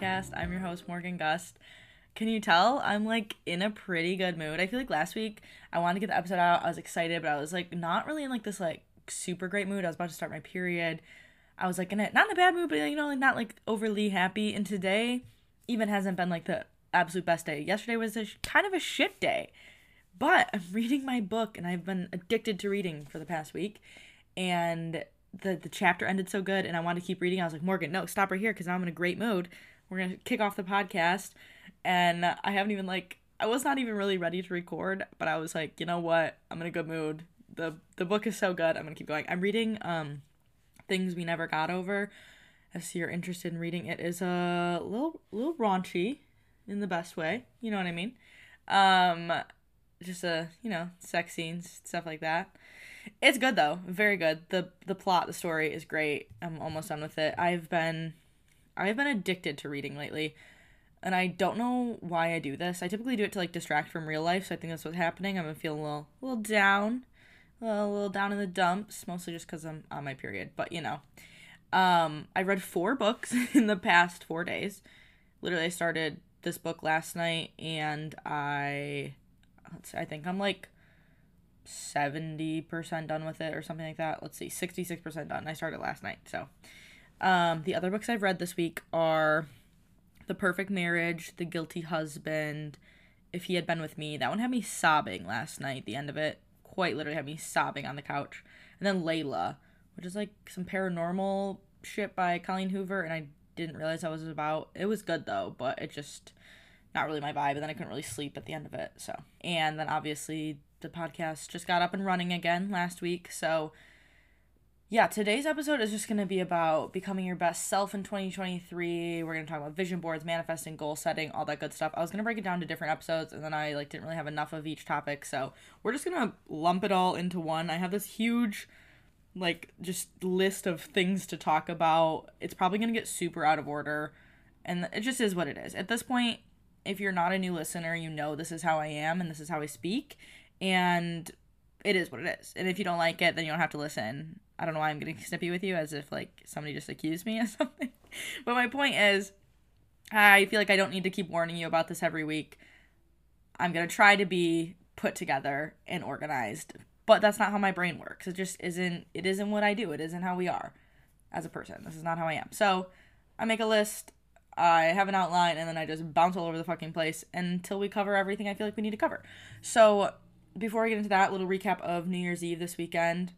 podcast. I'm your host, Morgan Gust. Can you tell I'm like in a pretty good mood? I feel like last week I wanted to get the episode out. I was excited, but I was like not really in like this like super great mood. I was about to start my period. I was like in a not in a bad mood, but you know, like not like overly happy. And today even hasn't been like the absolute best day. Yesterday was a sh- kind of a shit day. But I'm reading my book and I've been addicted to reading for the past week. And the the chapter ended so good and I wanted to keep reading. I was like, Morgan, no, stop right here because I'm in a great mood. We're gonna kick off the podcast, and I haven't even like I was not even really ready to record, but I was like, you know what, I'm in a good mood. the The book is so good. I'm gonna keep going. I'm reading um, things we never got over. If you're interested in reading, it is a little little raunchy, in the best way. You know what I mean? Um, just a you know sex scenes stuff like that it's good though very good the the plot the story is great i'm almost done with it i've been i've been addicted to reading lately and i don't know why i do this i typically do it to like distract from real life so i think that's what's happening i'm gonna feel a little a little down a little down in the dumps mostly just because i'm on my period but you know um i read four books in the past four days literally i started this book last night and i see, i think i'm like 70% done with it or something like that. Let's see, 66% done. I started last night. So, um, the other books I've read this week are The Perfect Marriage, The Guilty Husband, If He Had Been With Me. That one had me sobbing last night, the end of it. Quite literally had me sobbing on the couch. And then Layla, which is like some paranormal shit by Colleen Hoover, and I didn't realize that was about. It was good though, but it just not really my vibe. And then I couldn't really sleep at the end of it. So, and then obviously the podcast just got up and running again last week. So, yeah, today's episode is just going to be about becoming your best self in 2023. We're going to talk about vision boards, manifesting, goal setting, all that good stuff. I was going to break it down to different episodes and then I like didn't really have enough of each topic. So, we're just going to lump it all into one. I have this huge like just list of things to talk about. It's probably going to get super out of order and it just is what it is. At this point, if you're not a new listener, you know this is how I am and this is how I speak and it is what it is. And if you don't like it, then you don't have to listen. I don't know why I'm getting snippy with you as if like somebody just accused me of something. but my point is I feel like I don't need to keep warning you about this every week. I'm going to try to be put together and organized, but that's not how my brain works. It just isn't it isn't what I do. It isn't how we are as a person. This is not how I am. So, I make a list, I have an outline and then I just bounce all over the fucking place until we cover everything I feel like we need to cover. So, before I get into that, little recap of New Year's Eve this weekend.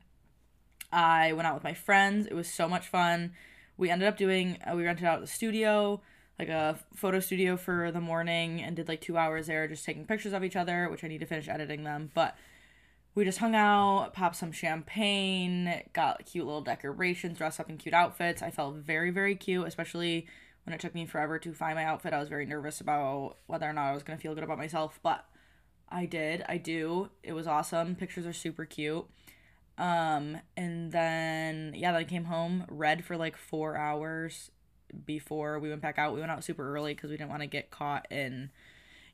I went out with my friends. It was so much fun. We ended up doing, uh, we rented out the studio, like a photo studio for the morning, and did like two hours there just taking pictures of each other, which I need to finish editing them. But we just hung out, popped some champagne, got cute little decorations, dressed up in cute outfits. I felt very, very cute, especially when it took me forever to find my outfit. I was very nervous about whether or not I was going to feel good about myself, but I did. I do. It was awesome. Pictures are super cute. Um, and then yeah, then I came home, read for like four hours before we went back out. We went out super early because we didn't want to get caught in,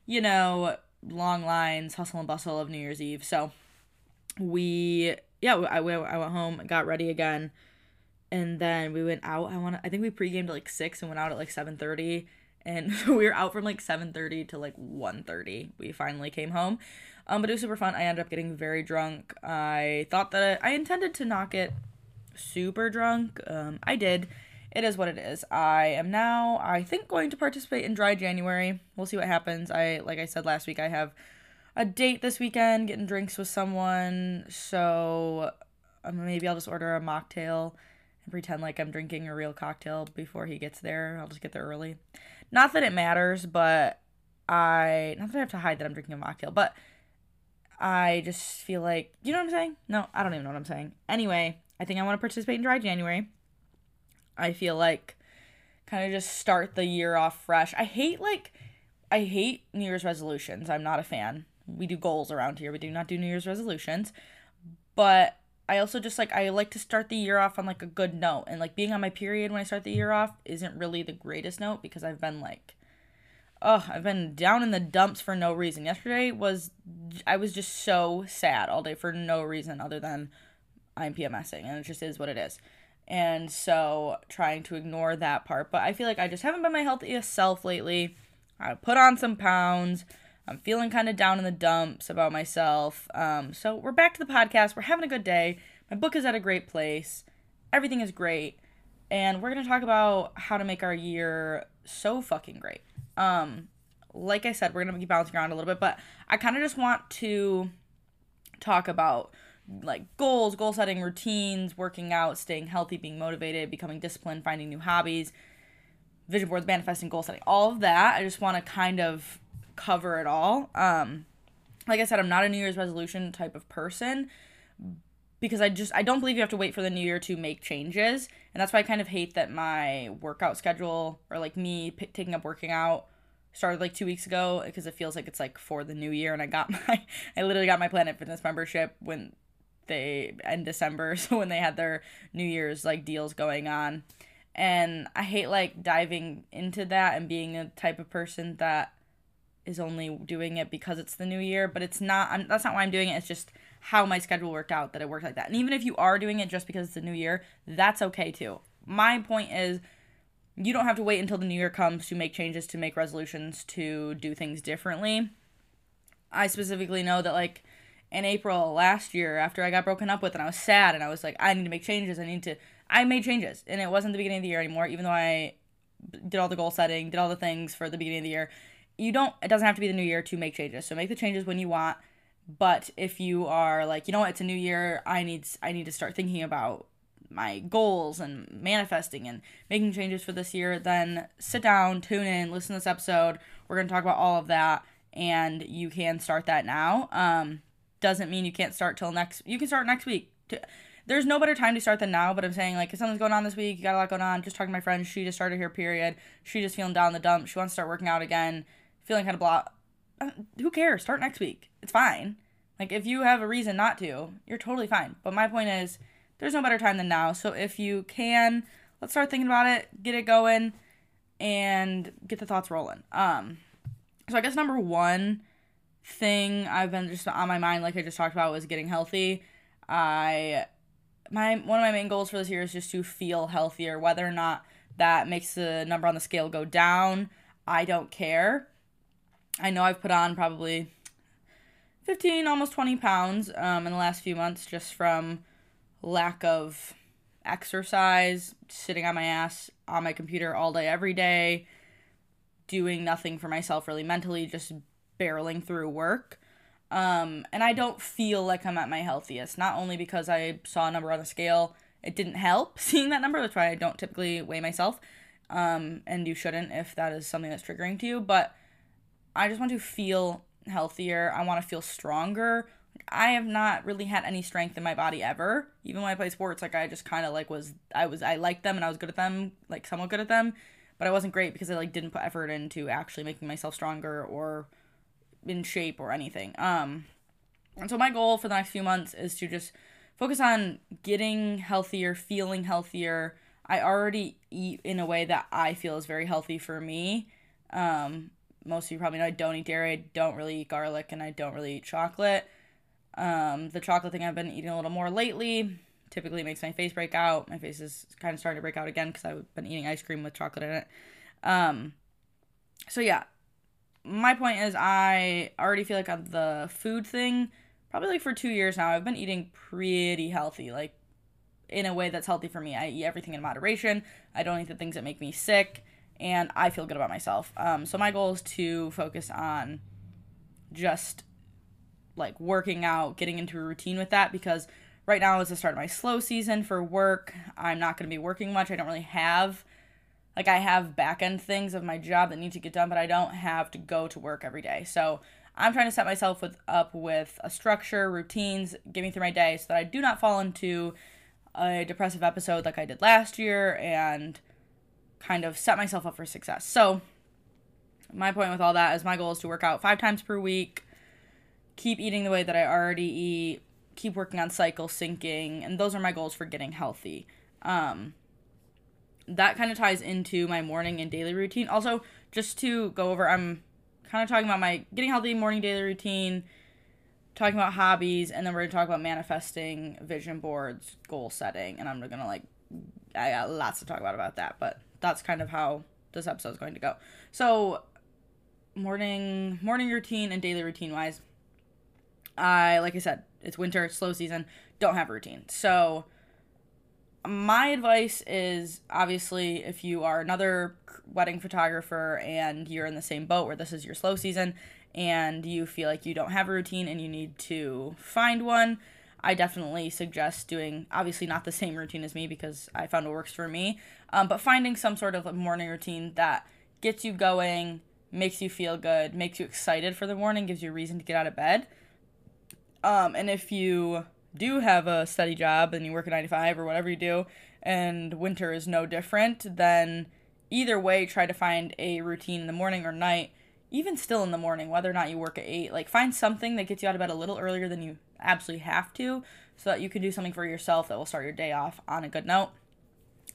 you know, long lines, hustle and bustle of New Year's Eve. So we yeah, I went I went home, got ready again, and then we went out. I want I think we pre-gamed at like six and went out at like seven thirty and we were out from like 7.30 to like 1.30 we finally came home. Um, but it was super fun. I ended up getting very drunk. I thought that i intended to not get super drunk. Um, i did. It is what it is. I am now i think going to participate in dry january. We'll see what happens. I like i said last week i have a date this weekend getting drinks with someone. So um, maybe i'll just order a mocktail and pretend like i'm drinking a real cocktail before he gets there. I'll just get there early not that it matters, but I not that I have to hide that I'm drinking a mocktail, but I just feel like you know what I'm saying? No, I don't even know what I'm saying. Anyway, I think I want to participate in dry January. I feel like kind of just start the year off fresh. I hate like I hate New Year's resolutions. I'm not a fan. We do goals around here. We do not do New Year's resolutions. But I also just like I like to start the year off on like a good note and like being on my period when I start the year off isn't really the greatest note because I've been like oh, I've been down in the dumps for no reason. Yesterday was I was just so sad all day for no reason other than I'm PMSing and it just is what it is. And so trying to ignore that part. But I feel like I just haven't been my healthiest self lately. I put on some pounds. I'm feeling kind of down in the dumps about myself. Um, so we're back to the podcast. We're having a good day. My book is at a great place. Everything is great. And we're going to talk about how to make our year so fucking great. Um, like I said, we're going to be bouncing around a little bit, but I kind of just want to talk about like goals, goal setting, routines, working out, staying healthy, being motivated, becoming disciplined, finding new hobbies, vision boards, manifesting, goal setting, all of that. I just want to kind of cover it all. Um, like I said, I'm not a New Year's resolution type of person because I just I don't believe you have to wait for the new year to make changes, and that's why I kind of hate that my workout schedule or like me p- taking up working out started like two weeks ago because it feels like it's like for the new year, and I got my I literally got my Planet Fitness membership when they end December, so when they had their New Year's like deals going on, and I hate like diving into that and being a type of person that is only doing it because it's the new year, but it's not. I'm, that's not why I'm doing it. It's just how my schedule worked out that it worked like that. And even if you are doing it just because it's the new year, that's okay too. My point is you don't have to wait until the new year comes to make changes, to make resolutions, to do things differently. I specifically know that like in April last year after I got broken up with and I was sad and I was like I need to make changes. I need to I made changes and it wasn't the beginning of the year anymore even though I did all the goal setting, did all the things for the beginning of the year. You don't it doesn't have to be the new year to make changes. So make the changes when you want but if you are like, you know what, it's a new year, I need I need to start thinking about my goals and manifesting and making changes for this year, then sit down, tune in, listen to this episode. We're going to talk about all of that and you can start that now. Um doesn't mean you can't start till next you can start next week. There's no better time to start than now, but I'm saying like if something's going on this week, you got a lot going on, just talking to my friend, she just started her period. She just feeling down the dump. She wants to start working out again, feeling kind of blah uh, who cares? Start next week. It's fine. Like if you have a reason not to, you're totally fine. But my point is, there's no better time than now. So if you can, let's start thinking about it, get it going, and get the thoughts rolling. Um, so I guess number one thing I've been just on my mind, like I just talked about, was getting healthy. I my one of my main goals for this year is just to feel healthier. Whether or not that makes the number on the scale go down, I don't care. I know I've put on probably 15, almost 20 pounds um, in the last few months just from lack of exercise, sitting on my ass on my computer all day, every day, doing nothing for myself really mentally, just barreling through work. Um, and I don't feel like I'm at my healthiest, not only because I saw a number on the scale, it didn't help seeing that number, that's why I don't typically weigh myself. Um, and you shouldn't if that is something that's triggering to you, but I just want to feel healthier. I want to feel stronger. I have not really had any strength in my body ever. Even when I play sports, like I just kind of like was I was I liked them and I was good at them, like somewhat good at them, but I wasn't great because I like didn't put effort into actually making myself stronger or in shape or anything. Um and so my goal for the next few months is to just focus on getting healthier, feeling healthier. I already eat in a way that I feel is very healthy for me. Um most of you probably know I don't eat dairy, I don't really eat garlic, and I don't really eat chocolate. Um, the chocolate thing I've been eating a little more lately typically makes my face break out. My face is kind of starting to break out again because I've been eating ice cream with chocolate in it. Um, so yeah, my point is I already feel like on the food thing, probably like for two years now, I've been eating pretty healthy, like in a way that's healthy for me. I eat everything in moderation. I don't eat the things that make me sick and I feel good about myself. Um, so my goal is to focus on just like working out, getting into a routine with that because right now is the start of my slow season for work. I'm not going to be working much. I don't really have like I have back end things of my job that need to get done, but I don't have to go to work every day. So I'm trying to set myself with up with a structure, routines, getting through my day so that I do not fall into a depressive episode like I did last year and kind of set myself up for success. So, my point with all that is my goal is to work out five times per week, keep eating the way that I already eat, keep working on cycle syncing, and those are my goals for getting healthy. Um, that kind of ties into my morning and daily routine. Also, just to go over, I'm kind of talking about my getting healthy morning daily routine, talking about hobbies, and then we're gonna talk about manifesting, vision boards, goal setting, and I'm gonna like I got lots to talk about about that, but that's kind of how this episode is going to go. So, morning morning routine and daily routine wise, I like I said, it's winter, slow season, don't have a routine. So, my advice is obviously if you are another wedding photographer and you're in the same boat where this is your slow season and you feel like you don't have a routine and you need to find one, I definitely suggest doing obviously not the same routine as me because I found what works for me, um, but finding some sort of morning routine that gets you going, makes you feel good, makes you excited for the morning, gives you a reason to get out of bed. Um, and if you do have a steady job and you work a 9 to 5 or whatever you do, and winter is no different, then either way, try to find a routine in the morning or night, even still in the morning, whether or not you work at 8. Like, find something that gets you out of bed a little earlier than you absolutely have to so that you can do something for yourself that will start your day off on a good note.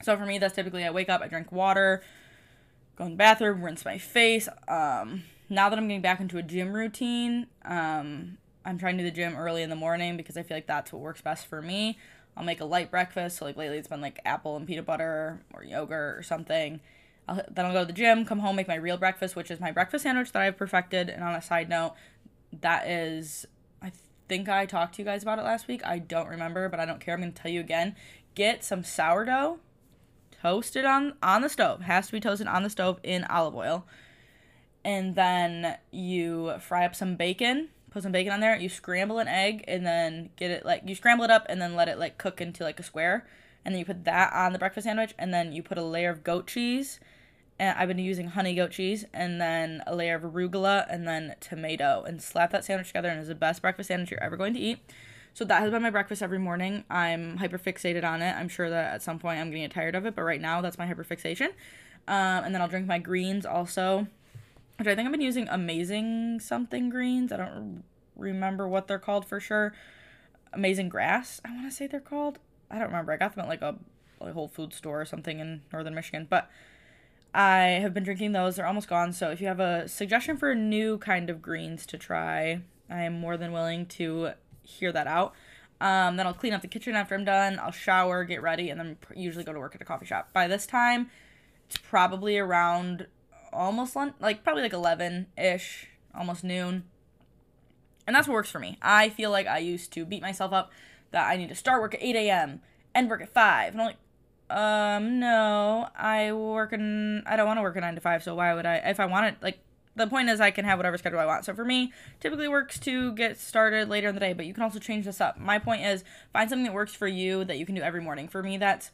So for me, that's typically I wake up, I drink water, go in the bathroom, rinse my face. Um, now that I'm getting back into a gym routine, um, I'm trying to do the gym early in the morning because I feel like that's what works best for me. I'll make a light breakfast. So like lately, it's been like apple and peanut butter or yogurt or something. I'll, then I'll go to the gym, come home, make my real breakfast, which is my breakfast sandwich that I've perfected. And on a side note, that is, I think I talked to you guys about it last week. I don't remember, but I don't care. I'm going to tell you again. Get some sourdough, toast it on on the stove. Has to be toasted on the stove in olive oil. And then you fry up some bacon put some bacon on there. You scramble an egg and then get it like you scramble it up and then let it like cook into like a square. And then you put that on the breakfast sandwich and then you put a layer of goat cheese. And I've been using honey goat cheese and then a layer of arugula and then tomato and slap that sandwich together and it's the best breakfast sandwich you're ever going to eat. So that has been my breakfast every morning. I'm hyper fixated on it. I'm sure that at some point I'm gonna get tired of it, but right now that's my hyper fixation. Um, and then I'll drink my greens also which I think I've been using amazing something greens. I don't remember what they're called for sure. Amazing grass, I want to say they're called. I don't remember. I got them at like a Whole Food store or something in northern Michigan, but I have been drinking those. They're almost gone. So if you have a suggestion for a new kind of greens to try, I am more than willing to hear that out. Um, then I'll clean up the kitchen after I'm done. I'll shower, get ready, and then usually go to work at a coffee shop. By this time, it's probably around almost lunch, like probably like 11 ish, almost noon. And that's what works for me. I feel like I used to beat myself up that I need to start work at 8 a.m., end work at 5. And I'm like, um, no, I work in, I don't want to work a 9 to 5, so why would I, if I want it, like, the point is I can have whatever schedule I want. So for me, typically works to get started later in the day, but you can also change this up. My point is find something that works for you that you can do every morning. For me, that's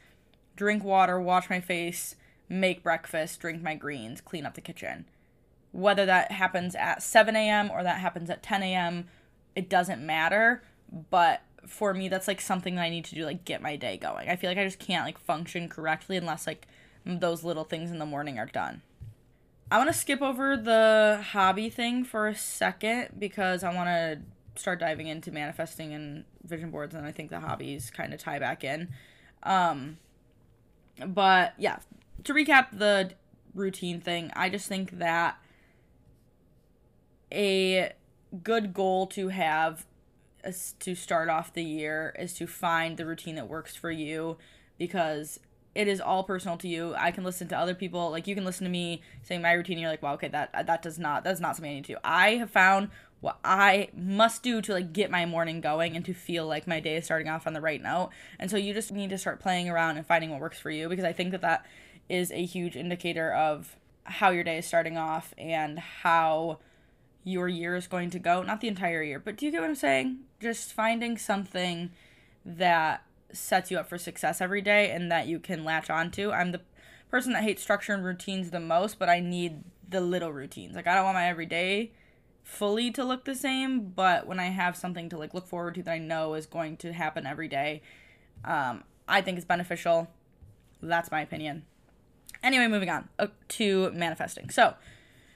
drink water, wash my face, make breakfast, drink my greens, clean up the kitchen. Whether that happens at 7 a.m. or that happens at 10 a.m., it doesn't matter. But for me, that's like something that I need to do, like get my day going. I feel like I just can't like function correctly unless like those little things in the morning are done. I want to skip over the hobby thing for a second because I want to start diving into manifesting and vision boards, and I think the hobbies kind of tie back in. Um, but yeah, to recap the routine thing, I just think that a good goal to have is to start off the year is to find the routine that works for you because it is all personal to you. I can listen to other people, like you can listen to me saying my routine. And you're like, wow, okay, that uh, that does not that's not something I need to. do. I have found what I must do to like get my morning going and to feel like my day is starting off on the right note. And so you just need to start playing around and finding what works for you because I think that that is a huge indicator of how your day is starting off and how your year is going to go. Not the entire year, but do you get what I'm saying? Just finding something that sets you up for success every day and that you can latch onto. I'm the person that hates structure and routines the most, but I need the little routines. Like I don't want my everyday fully to look the same, but when I have something to like look forward to that I know is going to happen every day, um, I think it's beneficial. That's my opinion. Anyway, moving on uh, to manifesting. So,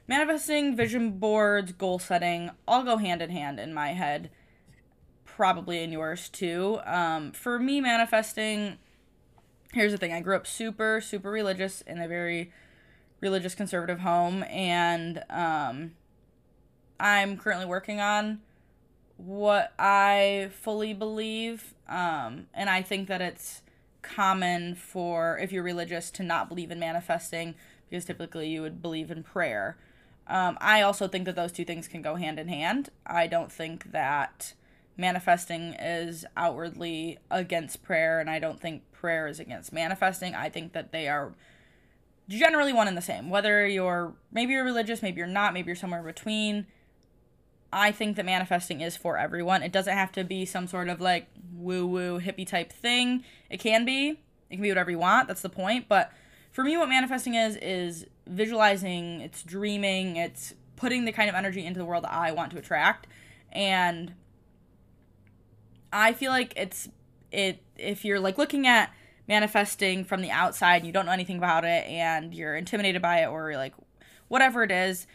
manifesting, vision boards, goal setting all go hand in hand in my head. Probably in yours too. Um, for me, manifesting, here's the thing I grew up super, super religious in a very religious conservative home, and um, I'm currently working on what I fully believe. Um, and I think that it's common for if you're religious to not believe in manifesting because typically you would believe in prayer. Um, I also think that those two things can go hand in hand. I don't think that manifesting is outwardly against prayer, and I don't think prayer is against manifesting. I think that they are generally one and the same. Whether you're maybe you're religious, maybe you're not, maybe you're somewhere between. I think that manifesting is for everyone. It doesn't have to be some sort of like woo woo hippie type thing. It can be. It can be whatever you want. That's the point. But for me, what manifesting is, is visualizing, it's dreaming, it's putting the kind of energy into the world that I want to attract. And I feel like it's, it, if you're like looking at manifesting from the outside and you don't know anything about it and you're intimidated by it or like whatever it is,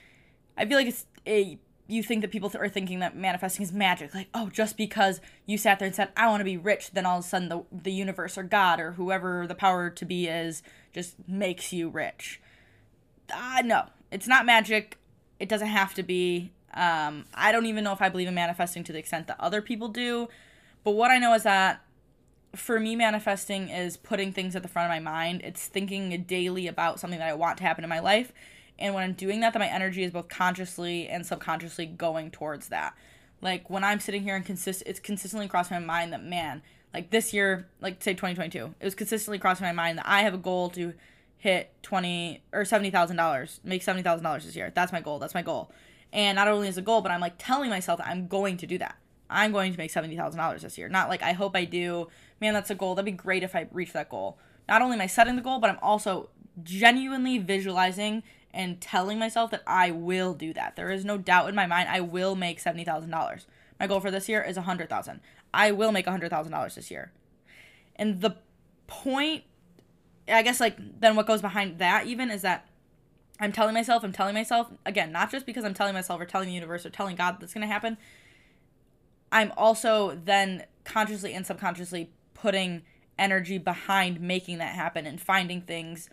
I feel like it's a you think that people are thinking that manifesting is magic. Like oh just because you sat there and said i want to be rich then all of a sudden the, the universe or god or whoever the power to be is just makes you rich. Uh, no. It's not magic. It doesn't have to be. Um, i don't even know if i believe in manifesting to the extent that other people do but what i know is that for me manifesting is putting things at the front of my mind it's thinking daily about something that i want to happen in my life and when I'm doing that, that my energy is both consciously and subconsciously going towards that. Like when I'm sitting here and consist, it's consistently crossing my mind that man, like this year, like say 2022, it was consistently crossing my mind that I have a goal to hit twenty or seventy thousand dollars, make seventy thousand dollars this year. That's my goal. That's my goal. And not only is a goal, but I'm like telling myself I'm going to do that. I'm going to make seventy thousand dollars this year. Not like I hope I do. Man, that's a goal. That'd be great if I reach that goal. Not only am I setting the goal, but I'm also genuinely visualizing and telling myself that I will do that. There is no doubt in my mind I will make $70,000. My goal for this year is 100,000. I will make $100,000 this year. And the point I guess like then what goes behind that even is that I'm telling myself, I'm telling myself again, not just because I'm telling myself or telling the universe or telling God that's going to happen. I'm also then consciously and subconsciously putting energy behind making that happen and finding things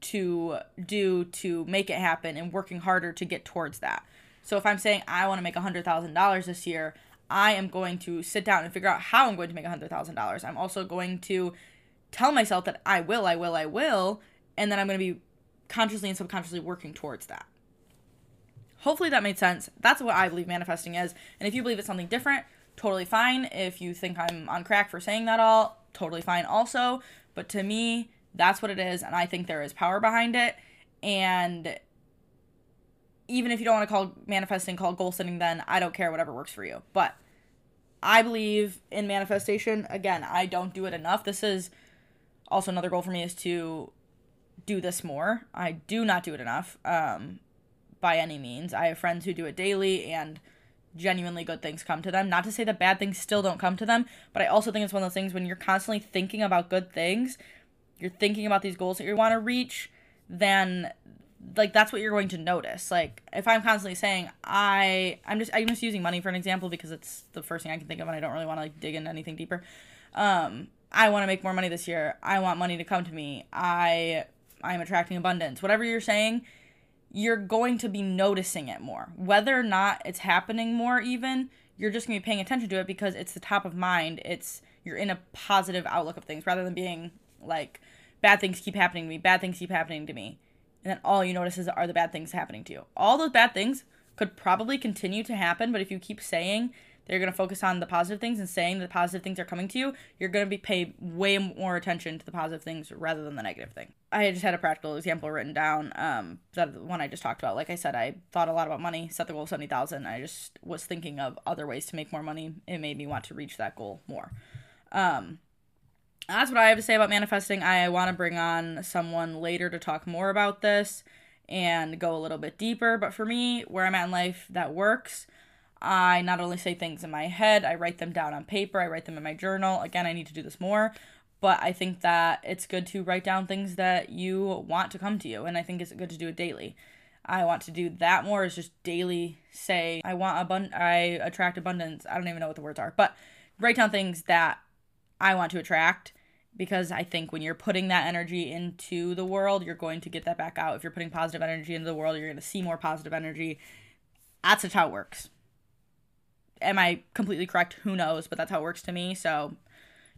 to do to make it happen and working harder to get towards that. So if I'm saying I want to make $100,000 this year, I am going to sit down and figure out how I'm going to make $100,000. I'm also going to tell myself that I will, I will, I will, and then I'm going to be consciously and subconsciously working towards that. Hopefully that made sense. That's what I believe manifesting is. And if you believe it's something different, totally fine. If you think I'm on crack for saying that all, totally fine also. But to me, that's what it is, and I think there is power behind it. And even if you don't want to call manifesting call goal setting, then I don't care, whatever works for you. But I believe in manifestation. Again, I don't do it enough. This is also another goal for me is to do this more. I do not do it enough um, by any means. I have friends who do it daily and genuinely good things come to them. Not to say that bad things still don't come to them, but I also think it's one of those things when you're constantly thinking about good things, you're thinking about these goals that you want to reach, then like that's what you're going to notice. Like if I'm constantly saying I I'm just I'm just using money for an example because it's the first thing I can think of and I don't really want to like dig into anything deeper. Um I want to make more money this year. I want money to come to me. I I'm attracting abundance. Whatever you're saying, you're going to be noticing it more. Whether or not it's happening more even, you're just going to be paying attention to it because it's the top of mind. It's you're in a positive outlook of things rather than being like bad things keep happening to me, bad things keep happening to me. And then all you notice is are the bad things happening to you. All those bad things could probably continue to happen, but if you keep saying they're going to focus on the positive things and saying that the positive things are coming to you, you're going to be paid way more attention to the positive things rather than the negative thing. I just had a practical example written down. Um, that one I just talked about. Like I said, I thought a lot about money, set the goal of seventy thousand. I just was thinking of other ways to make more money. It made me want to reach that goal more. Um, that's what I have to say about manifesting. I want to bring on someone later to talk more about this and go a little bit deeper. But for me, where I'm at in life, that works. I not only say things in my head, I write them down on paper, I write them in my journal. Again, I need to do this more, but I think that it's good to write down things that you want to come to you, and I think it's good to do it daily. I want to do that more is just daily say I want abund I attract abundance. I don't even know what the words are, but write down things that I want to attract because I think when you're putting that energy into the world, you're going to get that back out. If you're putting positive energy into the world, you're going to see more positive energy. That's just how it works. Am I completely correct? Who knows? But that's how it works to me. So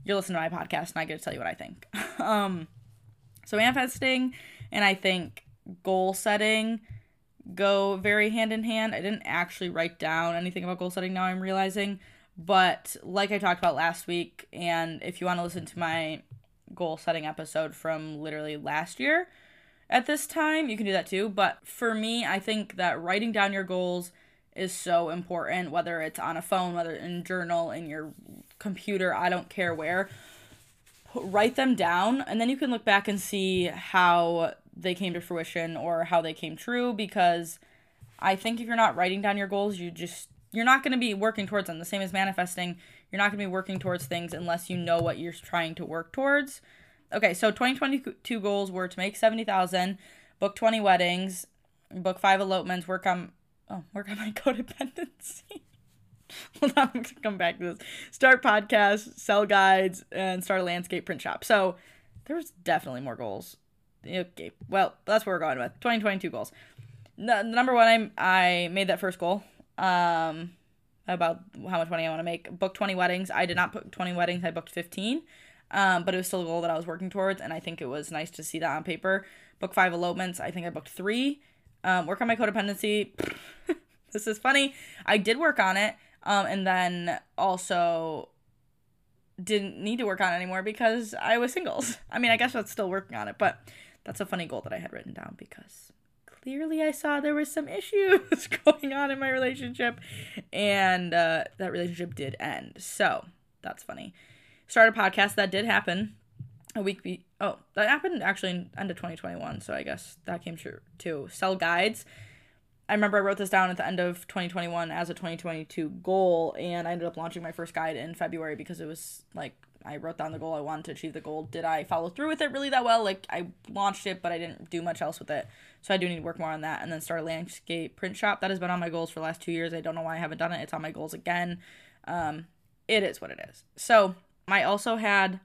you're listening to my podcast and I get to tell you what I think. um, so manifesting and I think goal setting go very hand in hand. I didn't actually write down anything about goal setting now I'm realizing, but like I talked about last week, and if you want to listen to my goal setting episode from literally last year at this time, you can do that too. But for me, I think that writing down your goals is so important, whether it's on a phone, whether in journal, in your computer, I don't care where. Write them down, and then you can look back and see how they came to fruition or how they came true because I think if you're not writing down your goals, you just you're not going to be working towards them. The same as manifesting, you're not going to be working towards things unless you know what you're trying to work towards. Okay, so 2022 goals were to make 70,000, book 20 weddings, book 5 elopements, work on oh, work on my codependency. Hold on, I'm gonna come back to this. Start podcasts, sell guides, and start a landscape print shop. So there's definitely more goals. Okay, well, that's where we're going with 2022 goals. No, number one, I I made that first goal. Um, about how much money I want to make. Book 20 weddings. I did not book 20 weddings. I booked 15. Um, but it was still a goal that I was working towards, and I think it was nice to see that on paper. Book five elopements. I think I booked three. Um, work on my codependency. this is funny. I did work on it, um, and then also didn't need to work on anymore because I was singles. I mean, I guess was still working on it, but that's a funny goal that I had written down because clearly I saw there was some issues going on in my relationship, and uh, that relationship did end. So that's funny. Start a podcast that did happen a week. Be- oh, that happened actually in end of 2021. So I guess that came true too. Sell guides. I remember I wrote this down at the end of 2021 as a 2022 goal, and I ended up launching my first guide in February because it was like I wrote down the goal. I wanted to achieve the goal. Did I follow through with it really that well? Like I launched it, but I didn't do much else with it. So I do need to work more on that. And then start a landscape print shop. That has been on my goals for the last two years. I don't know why I haven't done it. It's on my goals again. Um, it is what it is. So I also had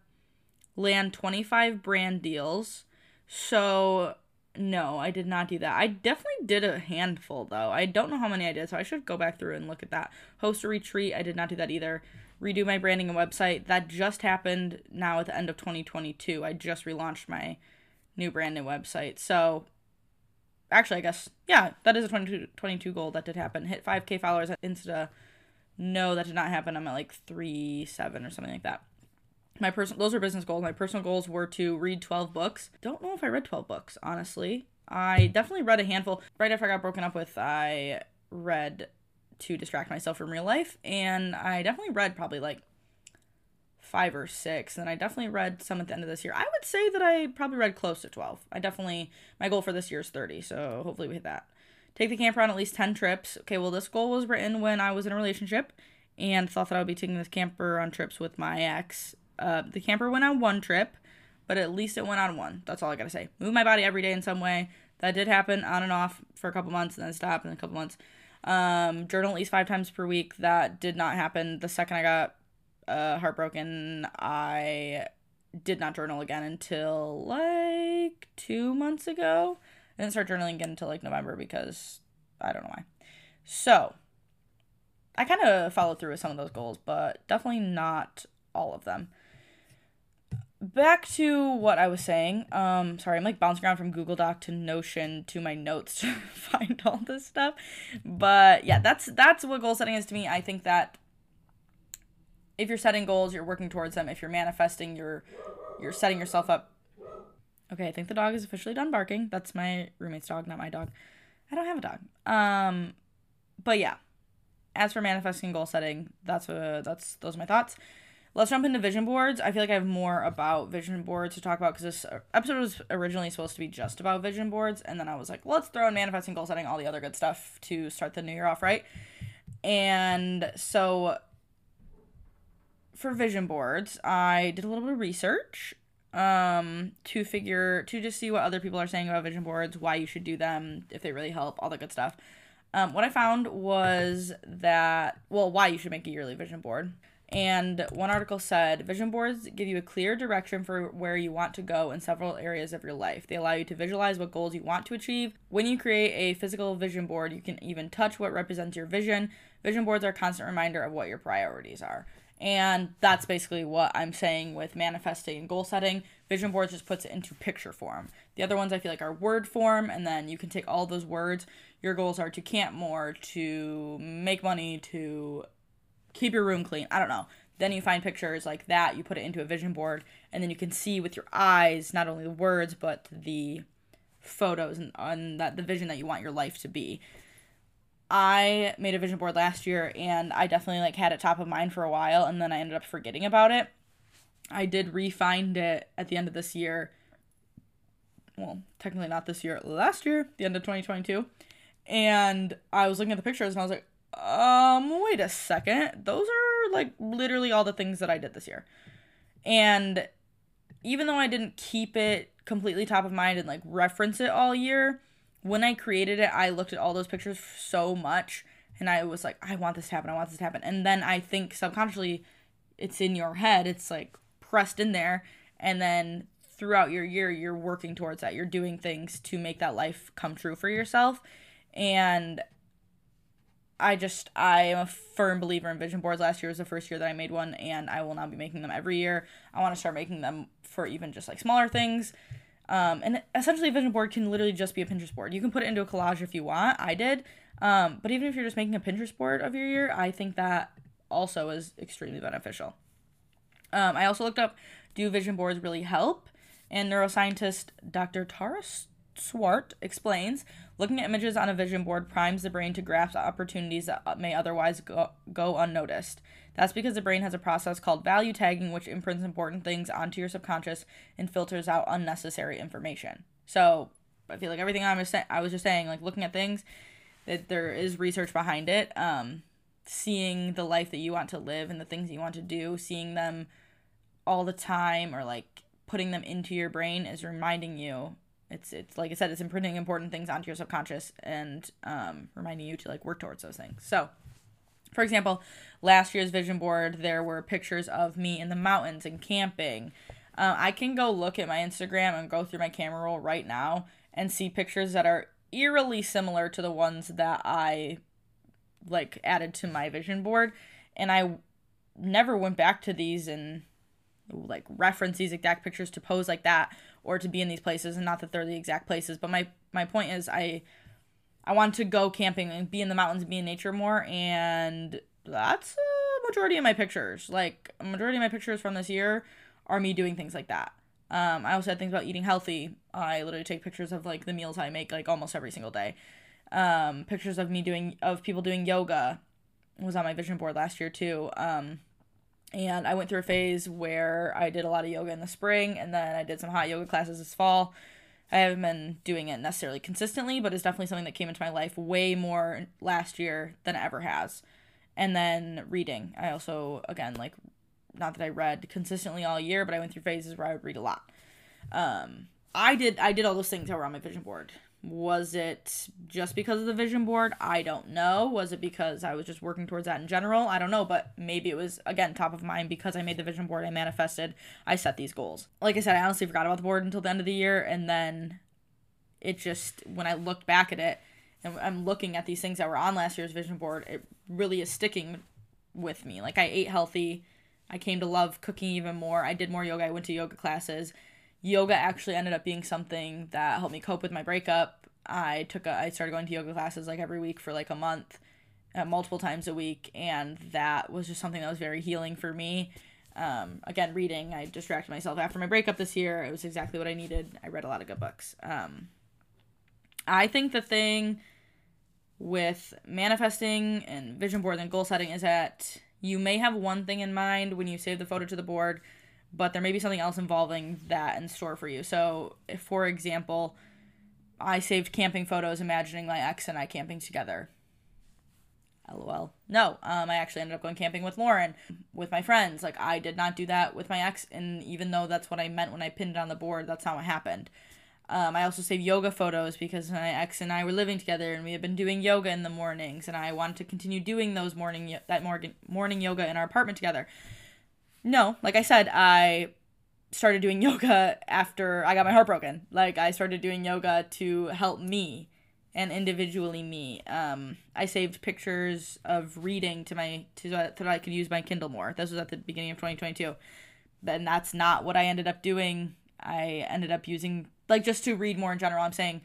land 25 brand deals. So no, I did not do that. I definitely did a handful though. I don't know how many I did, so I should go back through and look at that. Host a retreat. I did not do that either redo my branding and website. That just happened now at the end of 2022. I just relaunched my new brand and website. So actually, I guess, yeah, that is a 2022 goal that did happen. Hit 5K followers at Insta. No, that did not happen. I'm at like 3, 7 or something like that. My personal, those are business goals. My personal goals were to read 12 books. Don't know if I read 12 books, honestly. I definitely read a handful. Right after I got broken up with, I read to distract myself from real life. And I definitely read probably like five or six. And I definitely read some at the end of this year. I would say that I probably read close to 12. I definitely, my goal for this year is 30. So hopefully we hit that. Take the camper on at least 10 trips. Okay, well, this goal was written when I was in a relationship and thought that I would be taking this camper on trips with my ex. Uh, the camper went on one trip, but at least it went on one. That's all I gotta say. Move my body every day in some way. That did happen on and off for a couple months and then stop in a couple months. Um, journal at least five times per week. That did not happen. The second I got uh, heartbroken, I did not journal again until like two months ago. I didn't start journaling again until like November because I don't know why. So I kind of followed through with some of those goals, but definitely not all of them back to what I was saying. Um, sorry, I'm like bouncing around from Google Doc to Notion to my notes to find all this stuff. But yeah, that's that's what goal setting is to me. I think that if you're setting goals, you're working towards them. If you're manifesting, you're you're setting yourself up. Okay, I think the dog is officially done barking. That's my roommate's dog, not my dog. I don't have a dog. Um, but yeah. As for manifesting goal setting, that's uh that's those are my thoughts let's jump into vision boards. I feel like I have more about vision boards to talk about because this episode was originally supposed to be just about vision boards, and then I was like, let's throw in manifesting, goal setting, all the other good stuff to start the new year off right. And so for vision boards, I did a little bit of research um to figure to just see what other people are saying about vision boards, why you should do them, if they really help, all that good stuff. Um, what I found was that well, why you should make a yearly vision board. And one article said vision boards give you a clear direction for where you want to go in several areas of your life. They allow you to visualize what goals you want to achieve. When you create a physical vision board, you can even touch what represents your vision. Vision boards are a constant reminder of what your priorities are. And that's basically what I'm saying with manifesting and goal setting. Vision boards just puts it into picture form. The other ones I feel like are word form, and then you can take all those words. Your goals are to camp more, to make money, to keep your room clean. I don't know. Then you find pictures like that, you put it into a vision board, and then you can see with your eyes not only the words but the photos and on that the vision that you want your life to be. I made a vision board last year and I definitely like had it top of mind for a while and then I ended up forgetting about it. I did refind it at the end of this year. Well, technically not this year, last year, the end of 2022. And I was looking at the pictures and I was like, um, wait a second. Those are like literally all the things that I did this year. And even though I didn't keep it completely top of mind and like reference it all year, when I created it, I looked at all those pictures so much and I was like, I want this to happen, I want this to happen. And then I think subconsciously it's in your head, it's like pressed in there. And then throughout your year, you're working towards that. You're doing things to make that life come true for yourself. And I just, I am a firm believer in vision boards. Last year was the first year that I made one, and I will now be making them every year. I want to start making them for even just like smaller things. Um, and essentially, a vision board can literally just be a Pinterest board. You can put it into a collage if you want. I did. Um, but even if you're just making a Pinterest board of your year, I think that also is extremely beneficial. Um, I also looked up do vision boards really help? And neuroscientist Dr. Tara Swart explains looking at images on a vision board primes the brain to grasp opportunities that may otherwise go, go unnoticed. That's because the brain has a process called value tagging, which imprints important things onto your subconscious and filters out unnecessary information. So I feel like everything I was, I was just saying, like looking at things, that there is research behind it. Um, seeing the life that you want to live and the things you want to do, seeing them all the time or like putting them into your brain is reminding you it's it's like I said, it's imprinting important things onto your subconscious and um, reminding you to like work towards those things. So for example, last year's vision board, there were pictures of me in the mountains and camping. Uh, I can go look at my Instagram and go through my camera roll right now and see pictures that are eerily similar to the ones that I like added to my vision board. And I never went back to these and like reference these exact pictures to pose like that or to be in these places and not that they're the exact places but my my point is i I want to go camping and be in the mountains and be in nature more, and that's a majority of my pictures. Like a majority of my pictures from this year are me doing things like that. Um, I also had things about eating healthy. I literally take pictures of like the meals I make like almost every single day. Um, pictures of me doing of people doing yoga was on my vision board last year too. Um, and I went through a phase where I did a lot of yoga in the spring, and then I did some hot yoga classes this fall. I haven't been doing it necessarily consistently, but it's definitely something that came into my life way more last year than it ever has. And then reading. I also, again, like, not that I read consistently all year, but I went through phases where I would read a lot. Um, I did I did all those things that were on my vision board. Was it just because of the vision board? I don't know. Was it because I was just working towards that in general? I don't know, but maybe it was again top of mind because I made the vision board, I manifested, I set these goals. Like I said, I honestly forgot about the board until the end of the year and then it just when I looked back at it and I'm looking at these things that were on last year's vision board, it really is sticking with me. Like I ate healthy. I came to love cooking even more. I did more yoga. I went to yoga classes yoga actually ended up being something that helped me cope with my breakup. I took a I started going to yoga classes like every week for like a month, uh, multiple times a week, and that was just something that was very healing for me. Um, again, reading, I distracted myself after my breakup this year. It was exactly what I needed. I read a lot of good books. Um, I think the thing with manifesting and vision boards and goal setting is that you may have one thing in mind when you save the photo to the board, but there may be something else involving that in store for you. So, if, for example, I saved camping photos imagining my ex and I camping together. LOL. No, um, I actually ended up going camping with Lauren, with my friends. Like, I did not do that with my ex, and even though that's what I meant when I pinned it on the board, that's not what happened. Um, I also saved yoga photos because my ex and I were living together, and we had been doing yoga in the mornings, and I wanted to continue doing those morning that morning morning yoga in our apartment together. No, like I said, I started doing yoga after I got my heart broken. Like I started doing yoga to help me and individually me. Um, I saved pictures of reading to my to so that I could use my Kindle more. This was at the beginning of 2022. But that's not what I ended up doing. I ended up using like just to read more in general. I'm saying,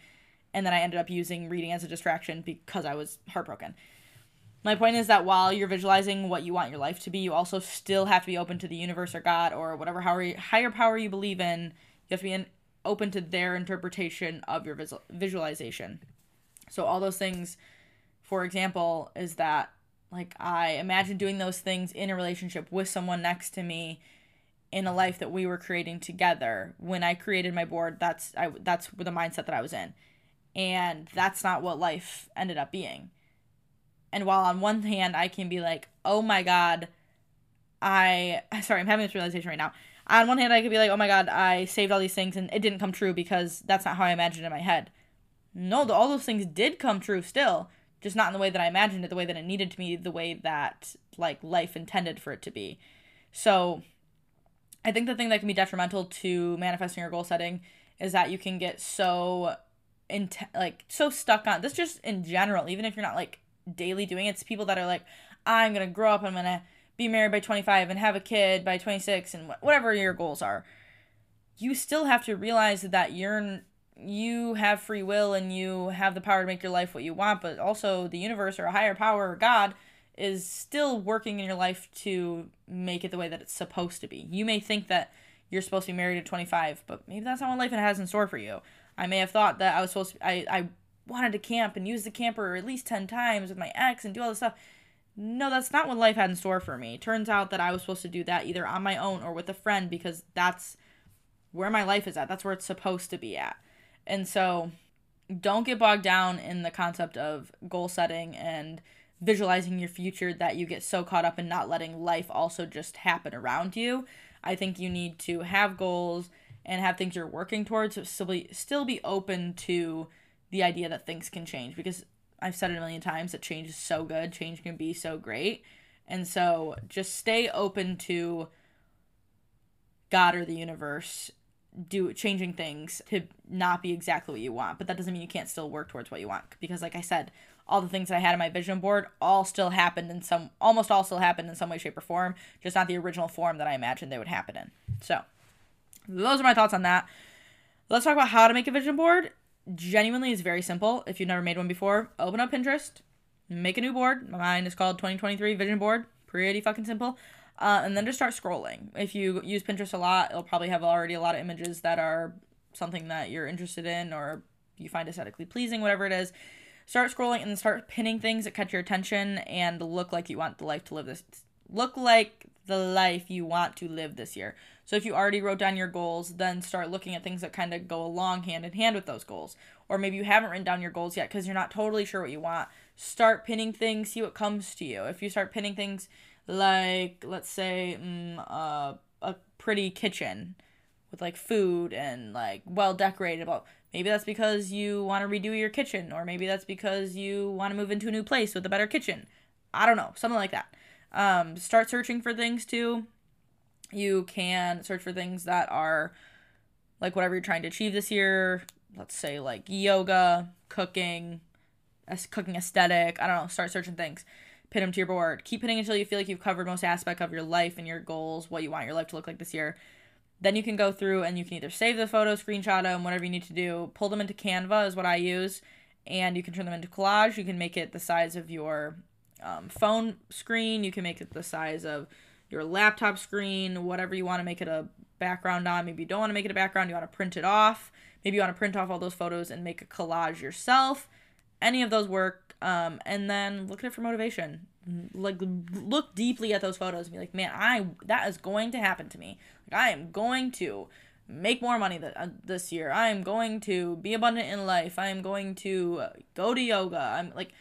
and then I ended up using reading as a distraction because I was heartbroken. My point is that while you're visualizing what you want your life to be, you also still have to be open to the universe or God or whatever higher power you believe in. You have to be open to their interpretation of your visual, visualization. So all those things, for example, is that like I imagine doing those things in a relationship with someone next to me in a life that we were creating together. When I created my board, that's I that's the mindset that I was in. And that's not what life ended up being and while on one hand I can be like, oh my god, I sorry, I'm having this realization right now. On one hand, I could be like, oh my god, I saved all these things and it didn't come true because that's not how I imagined it in my head. No, all those things did come true still, just not in the way that I imagined it, the way that it needed to be, the way that like life intended for it to be. So, I think the thing that can be detrimental to manifesting your goal setting is that you can get so in like so stuck on this just in general even if you're not like daily doing. It's people that are like, I'm gonna grow up, I'm gonna be married by 25 and have a kid by 26 and whatever your goals are. You still have to realize that you're you have free will and you have the power to make your life what you want, but also the universe or a higher power or God is still working in your life to make it the way that it's supposed to be. You may think that you're supposed to be married at 25, but maybe that's not what life has in store for you. I may have thought that I was supposed to I I wanted to camp and use the camper at least 10 times with my ex and do all this stuff. No, that's not what life had in store for me. Turns out that I was supposed to do that either on my own or with a friend because that's where my life is at. That's where it's supposed to be at. And so don't get bogged down in the concept of goal setting and visualizing your future that you get so caught up in not letting life also just happen around you. I think you need to have goals and have things you're working towards, so still be, still be open to the idea that things can change because I've said it a million times that change is so good, change can be so great. And so just stay open to God or the universe do changing things to not be exactly what you want, but that doesn't mean you can't still work towards what you want because like I said, all the things that I had on my vision board all still happened in some almost all still happened in some way shape or form, just not the original form that I imagined they would happen in. So, those are my thoughts on that. Let's talk about how to make a vision board genuinely is very simple. If you've never made one before, open up Pinterest, make a new board. Mine is called 2023 Vision Board. Pretty fucking simple. Uh, and then just start scrolling. If you use Pinterest a lot, it'll probably have already a lot of images that are something that you're interested in or you find aesthetically pleasing, whatever it is. Start scrolling and start pinning things that catch your attention and look like you want the life to live this. Look like the life you want to live this year. So if you already wrote down your goals, then start looking at things that kind of go along hand in hand with those goals. Or maybe you haven't written down your goals yet because you're not totally sure what you want. Start pinning things, see what comes to you. If you start pinning things like, let's say, mm, uh, a pretty kitchen with like food and like well decorated, well, maybe that's because you want to redo your kitchen, or maybe that's because you want to move into a new place with a better kitchen. I don't know, something like that. Um, start searching for things too. You can search for things that are like whatever you're trying to achieve this year. Let's say like yoga, cooking, cooking aesthetic. I don't know. Start searching things. Pin them to your board. Keep pinning until you feel like you've covered most aspect of your life and your goals, what you want your life to look like this year. Then you can go through and you can either save the photo, screenshot them, whatever you need to do. Pull them into Canva is what I use, and you can turn them into collage. You can make it the size of your um, phone screen. You can make it the size of your laptop screen, whatever you want to make it a background on. Maybe you don't want to make it a background, you want to print it off. Maybe you want to print off all those photos and make a collage yourself. Any of those work. Um, and then look at it for motivation. Like look deeply at those photos and be like, man, I that is going to happen to me. Like I am going to make more money th- uh, this year. I am going to be abundant in life. I am going to go to yoga. I'm like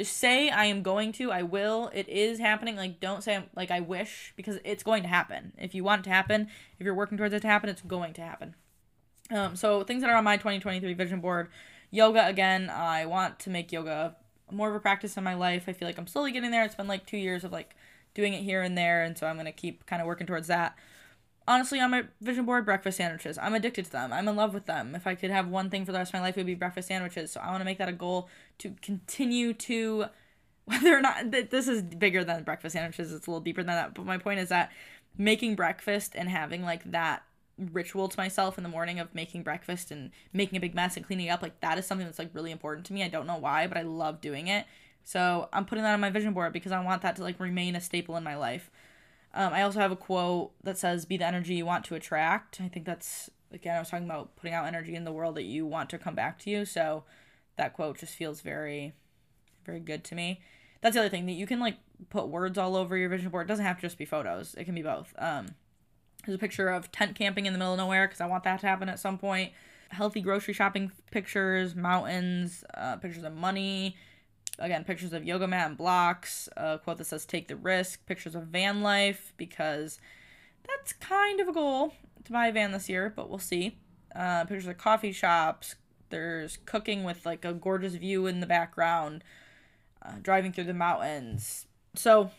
just say I am going to, I will, it is happening. Like don't say like I wish because it's going to happen. If you want it to happen, if you're working towards it to happen, it's going to happen. Um, so things that are on my 2023 vision board, yoga again. I want to make yoga more of a practice in my life. I feel like I'm slowly getting there. It's been like two years of like doing it here and there, and so I'm gonna keep kind of working towards that. honestly on my vision board breakfast sandwiches i'm addicted to them i'm in love with them if i could have one thing for the rest of my life it would be breakfast sandwiches so i want to make that a goal to continue to whether or not this is bigger than breakfast sandwiches it's a little deeper than that but my point is that making breakfast and having like that ritual to myself in the morning of making breakfast and making a big mess and cleaning up like that is something that's like really important to me i don't know why but i love doing it so i'm putting that on my vision board because i want that to like remain a staple in my life um, I also have a quote that says, Be the energy you want to attract. I think that's, again, I was talking about putting out energy in the world that you want to come back to you. So that quote just feels very, very good to me. That's the other thing that you can like put words all over your vision board. It doesn't have to just be photos, it can be both. Um, there's a picture of tent camping in the middle of nowhere because I want that to happen at some point. Healthy grocery shopping pictures, mountains, uh, pictures of money, again pictures of yoga mat and blocks a quote that says take the risk pictures of van life because that's kind of a goal to buy a van this year but we'll see uh, pictures of coffee shops there's cooking with like a gorgeous view in the background uh, driving through the mountains so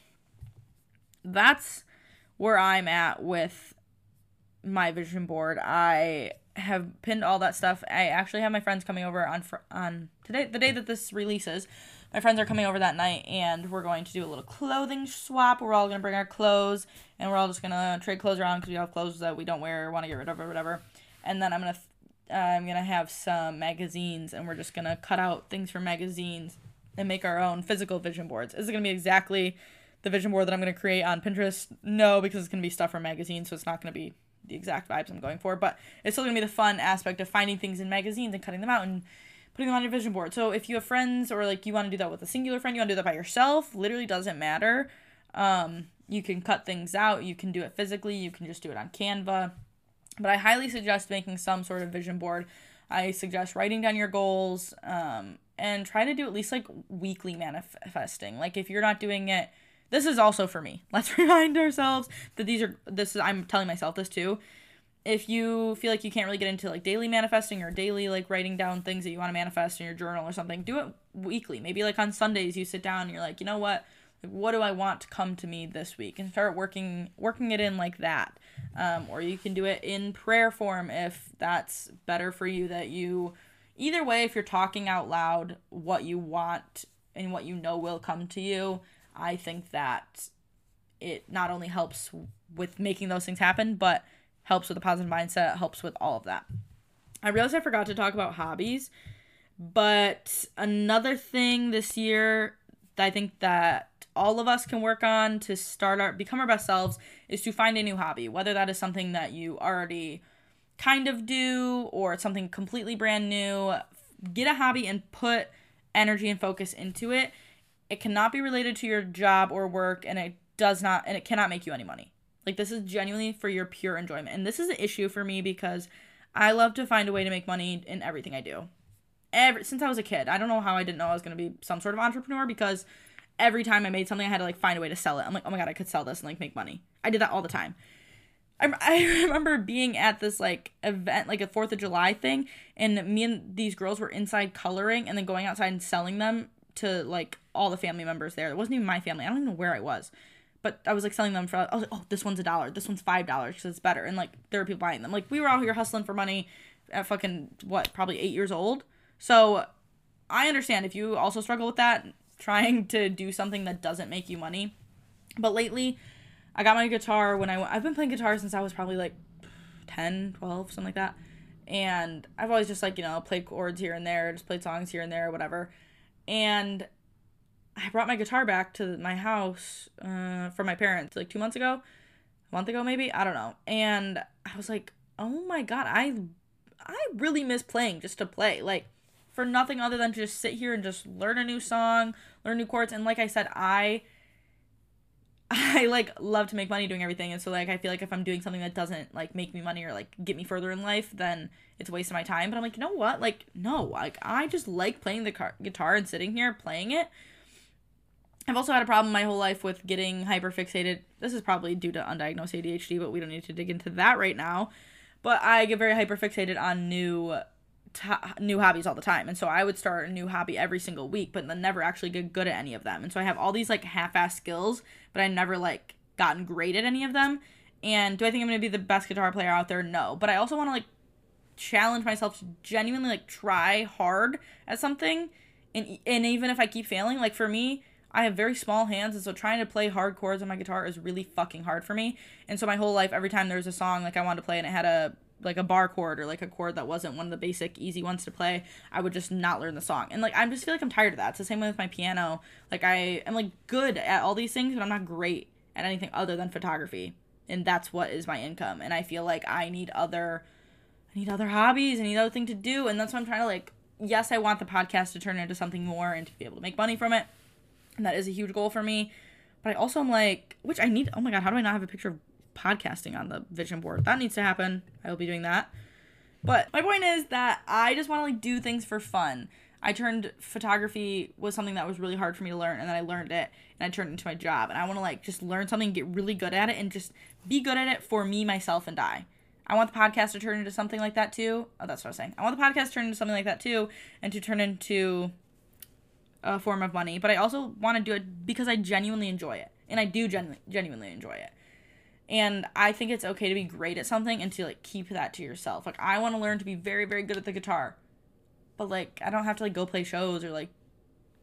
that's where i'm at with my vision board i have pinned all that stuff i actually have my friends coming over on fr- on today the day that this releases my friends are coming over that night and we're going to do a little clothing swap. We're all going to bring our clothes and we're all just going to trade clothes around because we have clothes that we don't wear or want to get rid of or whatever. And then I'm going to uh, I'm to have some magazines and we're just to cut out things from magazines and make our own physical vision boards. Is it to be exactly the vision board that I'm to create on Pinterest? No, because it's to be stuff from magazines, so it's not to be the exact vibes I'm going for, but it's still to be the fun aspect of finding things in magazines and cutting them out and putting them on your vision board. So if you have friends or like you want to do that with a singular friend, you want to do that by yourself, literally doesn't matter. Um, you can cut things out, you can do it physically, you can just do it on Canva. But I highly suggest making some sort of vision board. I suggest writing down your goals um, and try to do at least like weekly manifesting. Like if you're not doing it, this is also for me. Let's remind ourselves that these are this is I'm telling myself this too if you feel like you can't really get into like daily manifesting or daily like writing down things that you want to manifest in your journal or something, do it weekly. Maybe like on Sundays you sit down and you're like, you know what? What do I want to come to me this week? And start working working it in like that. Um, or you can do it in prayer form if that's better for you. That you either way, if you're talking out loud what you want and what you know will come to you, I think that it not only helps with making those things happen, but helps with a positive mindset, helps with all of that. I realized I forgot to talk about hobbies, but another thing this year I think that all of us can work on to start our become our best selves is to find a new hobby, whether that is something that you already kind of do or something completely brand new. Get a hobby and put energy and focus into it. It cannot be related to your job or work and it does not and it cannot make you any money. Like this is genuinely for your pure enjoyment. And this is an issue for me because I love to find a way to make money in everything I do. Every since I was a kid. I don't know how I didn't know I was going to be some sort of entrepreneur because every time I made something I had to like find a way to sell it. I'm like, "Oh my god, I could sell this and like make money." I did that all the time. I, I remember being at this like event, like a 4th of July thing, and me and these girls were inside coloring and then going outside and selling them to like all the family members there. It wasn't even my family. I don't even know where I was but I was like selling them for I was like, oh, this one's a dollar, this one's five dollars because it's better, and like there were people buying them. Like we were out here hustling for money at fucking what, probably eight years old. So I understand if you also struggle with that, trying to do something that doesn't make you money. But lately, I got my guitar when I I've been playing guitar since I was probably like 10, 12, something like that. And I've always just like, you know, played chords here and there, just played songs here and there, whatever. And I brought my guitar back to my house uh, my parents like two months ago, a month ago maybe. I don't know. And I was like, oh my god, I I really miss playing just to play. Like for nothing other than to just sit here and just learn a new song, learn new chords. And like I said, I I like love to make money doing everything. And so like I feel like if I'm doing something that doesn't like make me money or like get me further in life, then it's a waste of my time. But I'm like, you know what? Like no, like I just like playing the car- guitar and sitting here playing it I've also had a problem my whole life with getting hyperfixated. This is probably due to undiagnosed ADHD, but we don't need to dig into that right now. But I get very hyperfixated on new t- new hobbies all the time. And so I would start a new hobby every single week, but then never actually get good at any of them. And so I have all these like half-ass skills, but I never like gotten great at any of them. And do I think I'm going to be the best guitar player out there? No. But I also want to like challenge myself to genuinely like try hard at something and and even if I keep failing, like for me, I have very small hands, and so trying to play hard chords on my guitar is really fucking hard for me. And so my whole life, every time there was a song like I wanted to play and it had a like a bar chord or like a chord that wasn't one of the basic easy ones to play, I would just not learn the song. And like I just feel like I'm tired of that. It's the same way with my piano. Like I am like good at all these things, but I'm not great at anything other than photography. And that's what is my income. And I feel like I need other I need other hobbies, I need other thing to do, and that's what I'm trying to like yes, I want the podcast to turn into something more and to be able to make money from it. And that is a huge goal for me. But I also am like, which I need, oh my God, how do I not have a picture of podcasting on the vision board? That needs to happen. I will be doing that. But my point is that I just want to like do things for fun. I turned photography was something that was really hard for me to learn and then I learned it and I turned it into my job and I want to like just learn something, get really good at it and just be good at it for me, myself and I. I want the podcast to turn into something like that too. Oh, that's what I was saying. I want the podcast to turn into something like that too, and to turn into a form of money. But I also want to do it because I genuinely enjoy it, and I do genu- genuinely enjoy it. And I think it's okay to be great at something and to like keep that to yourself. Like I want to learn to be very very good at the guitar, but like I don't have to like go play shows or like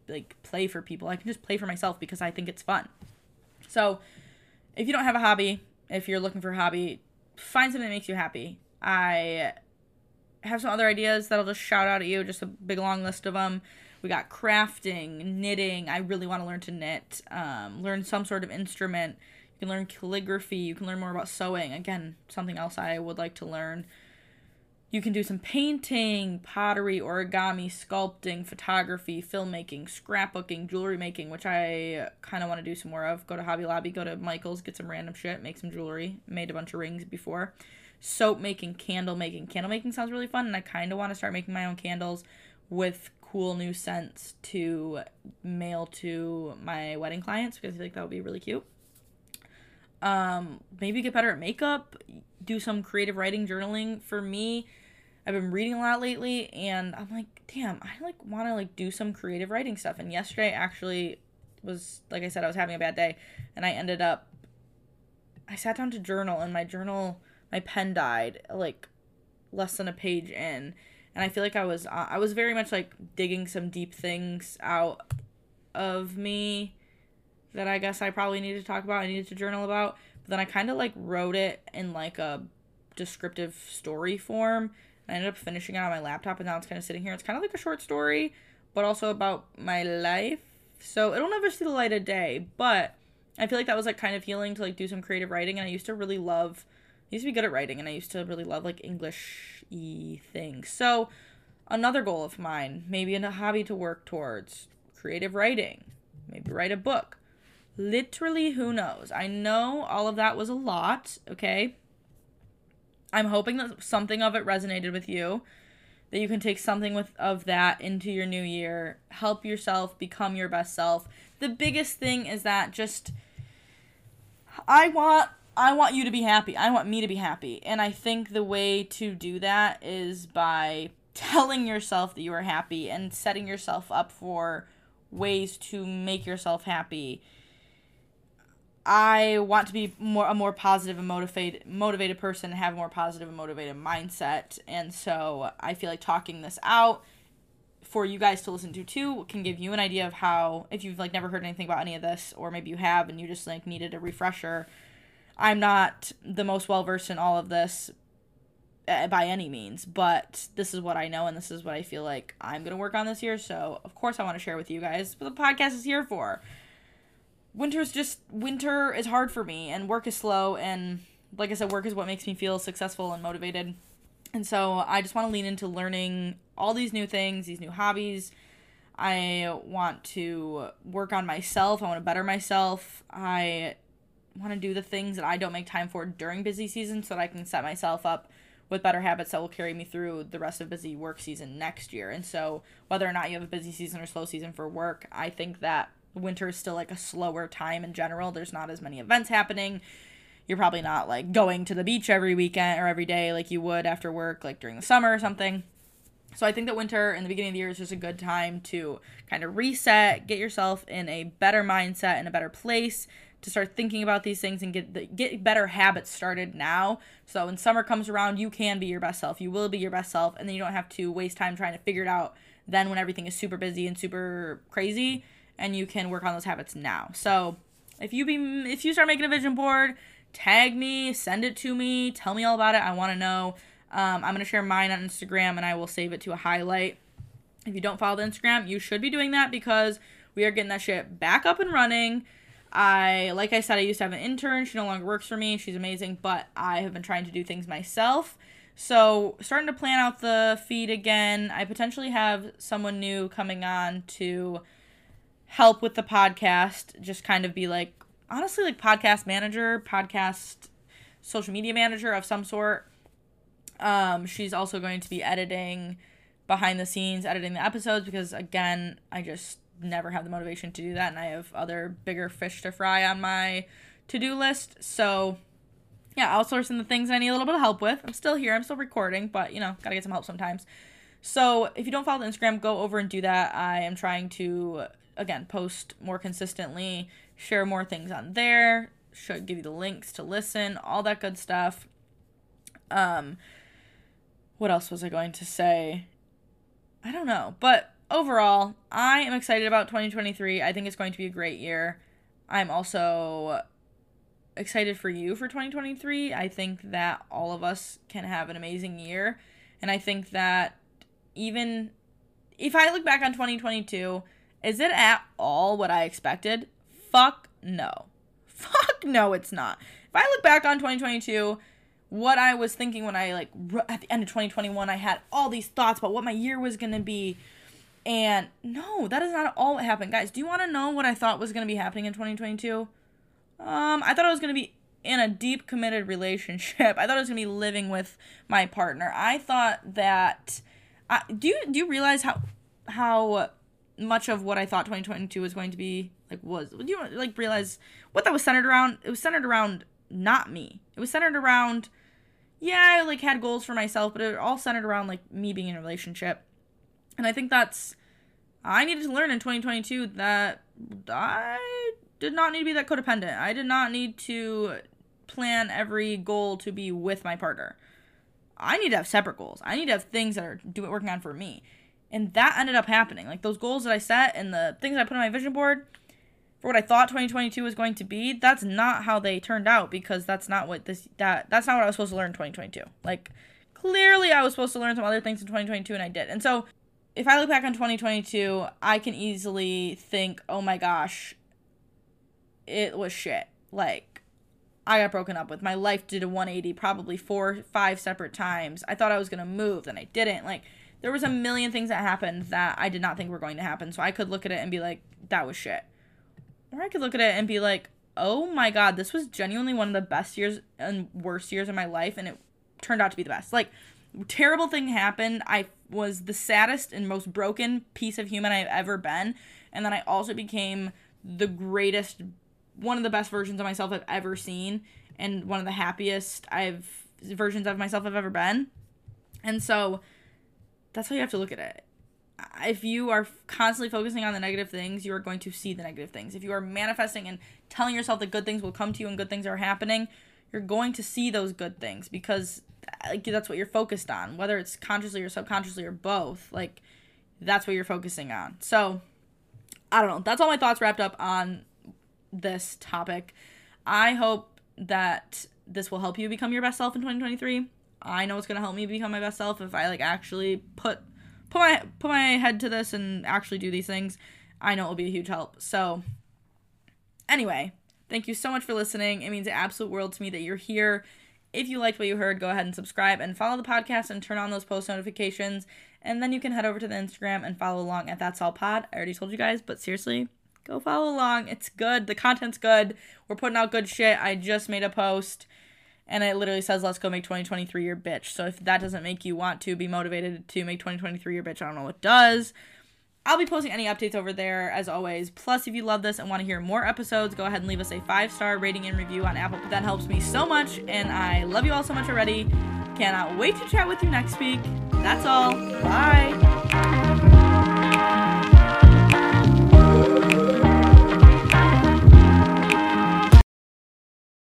like play for people. I can just play for myself because I think it's fun. So, if you don't have a hobby, if you're looking for a hobby, find something that makes you happy. I have some other ideas that I'll just shout out at you, just a big long list of them. We got crafting, knitting. I really want to learn to knit, um, learn some sort of instrument. You can learn calligraphy. You can learn more about sewing. Again, something else I would like to learn. You can do some painting, pottery, origami, sculpting, photography, filmmaking, scrapbooking, jewelry making, which I kind of want to do some more of. Go to Hobby Lobby, go to Michael's, get some random shit, make some jewelry. Made a bunch of rings before. Soap making, candle making. Candle making sounds really fun, and I kind of want to start making my own candles with cool new scents to mail to my wedding clients because I think that would be really cute. Um, maybe get better at makeup, do some creative writing, journaling. For me, I've been reading a lot lately and I'm like, damn, I like want to like do some creative writing stuff. And yesterday actually was like I said I was having a bad day and I ended up I sat down to journal and my journal my pen died like less than a page in and I feel like I was uh, I was very much like digging some deep things out of me that I guess I probably needed to talk about. I needed to journal about. But then I kind of like wrote it in like a descriptive story form I ended up finishing it on my laptop, and now it's kind of sitting here. It's kind of like a short story, but also about my life. So it'll never see the light of day, but I feel like that was like kind of healing to like do some creative writing. And I used to really love, I used to be good at writing, and I used to really love like English y things. So another goal of mine, maybe a hobby to work towards, creative writing, maybe write a book. Literally, who knows? I know all of that was a lot, okay? I'm hoping that something of it resonated with you, that you can take something with of that into your new year, help yourself become your best self. The biggest thing is that just I want I want you to be happy. I want me to be happy. And I think the way to do that is by telling yourself that you are happy and setting yourself up for ways to make yourself happy I want to be more a more positive and motivated motivated person and have a more positive and motivated mindset. And so I feel like talking this out for you guys to listen to too can give you an idea of how if you've like never heard anything about any of this or maybe you have and you just like needed a refresher. I'm not the most well versed in all of this uh, by any means, but this is what I know and this is what I feel like I'm going to work on this year. So, of course I want to share with you guys what the podcast is here for winter's just winter is hard for me and work is slow and like I said work is what makes me feel successful and motivated. And so I just want to lean into learning all these new things, these new hobbies. I want to work on myself. I want to better myself. I want to do the things that I don't make time for during busy season so that I can set myself up with better habits that will carry me through the rest of busy work season next year. And so, whether or not you have a busy season or slow season for work, I think that winter is still like a slower time in general. There's not as many events happening. You're probably not like going to the beach every weekend or every day like you would after work, like during the summer or something. So I think that winter and the beginning of the year is just a good time to kind of reset, get yourself in a better mindset, in a better place to start thinking about these things and get the, get better habits started now. So when summer comes around, you can be your best self. You will be your best self, and then you don't have to waste time trying to figure it out. Then when everything is super busy and super crazy, and you can work on those habits now. So if you be if you start making a vision board, tag me, send it to me, tell me all about it. I want to know. Um, I'm gonna share mine on Instagram, and I will save it to a highlight. If you don't follow the Instagram, you should be doing that because we are getting that shit back up and running. I, like I said, I used to have an intern. She no longer works for me. She's amazing, but I have been trying to do things myself. So, starting to plan out the feed again. I potentially have someone new coming on to help with the podcast, just kind of be like, honestly, like podcast manager, podcast social media manager of some sort. Um, she's also going to be editing behind the scenes, editing the episodes because, again, I just never have the motivation to do that, and I have other bigger fish to fry on my to do list. So, yeah, outsourcing the things I need a little bit of help with. I'm still here, I'm still recording, but you know, gotta get some help sometimes. So, if you don't follow the Instagram, go over and do that. I am trying to, again, post more consistently, share more things on there, should give you the links to listen, all that good stuff. Um, what else was I going to say? I don't know, but overall, I am excited about 2023. I think it's going to be a great year. I'm also excited for you for 2023. I think that all of us can have an amazing year. And I think that even if I look back on 2022, is it at all what I expected? Fuck no. Fuck no, it's not. If I look back on 2022, what I was thinking when I like at the end of 2021, I had all these thoughts about what my year was going to be and no, that is not all what happened. Guys, do you want to know what I thought was going to be happening in 2022? Um, I thought I was going to be in a deep committed relationship. I thought I was going to be living with my partner. I thought that I, do you do you realize how how much of what I thought 2022 was going to be like was do you like realize what that was centered around? It was centered around not me. It was centered around yeah, I like had goals for myself, but it all centered around like me being in a relationship. And I think that's I needed to learn in 2022 that I did not need to be that codependent. I did not need to plan every goal to be with my partner. I need to have separate goals. I need to have things that are doing working on for me. And that ended up happening. Like those goals that I set and the things I put on my vision board for what I thought 2022 was going to be, that's not how they turned out because that's not what this that that's not what I was supposed to learn in 2022. Like clearly I was supposed to learn some other things in 2022 and I did. And so if I look back on 2022, I can easily think, oh my gosh, it was shit. Like, I got broken up with. My life did a 180 probably four, five separate times. I thought I was going to move, then I didn't. Like, there was a million things that happened that I did not think were going to happen. So I could look at it and be like, that was shit. Or I could look at it and be like, oh my god, this was genuinely one of the best years and worst years of my life, and it turned out to be the best. Like, terrible thing happened. I was the saddest and most broken piece of human I've ever been. And then I also became the greatest, one of the best versions of myself I've ever seen, and one of the happiest I've versions of myself I've ever been. And so that's how you have to look at it. If you are constantly focusing on the negative things, you are going to see the negative things. If you are manifesting and telling yourself that good things will come to you and good things are happening, you're going to see those good things because like that's what you're focused on whether it's consciously or subconsciously or both like that's what you're focusing on so i don't know that's all my thoughts wrapped up on this topic i hope that this will help you become your best self in 2023 i know it's to help me become my best self if i like actually put put my put my head to this and actually do these things i know it will be a huge help so anyway thank you so much for listening it means the absolute world to me that you're here if you liked what you heard, go ahead and subscribe and follow the podcast and turn on those post notifications. And then you can head over to the Instagram and follow along at That's All Pod. I already told you guys, but seriously, go follow along. It's good. The content's good. We're putting out good shit. I just made a post and it literally says, let's go make 2023 your bitch. So if that doesn't make you want to be motivated to make 2023 your bitch, I don't know what does. I'll be posting any updates over there as always. Plus, if you love this and want to hear more episodes, go ahead and leave us a five star rating and review on Apple. That helps me so much, and I love you all so much already. Cannot wait to chat with you next week. That's all. Bye.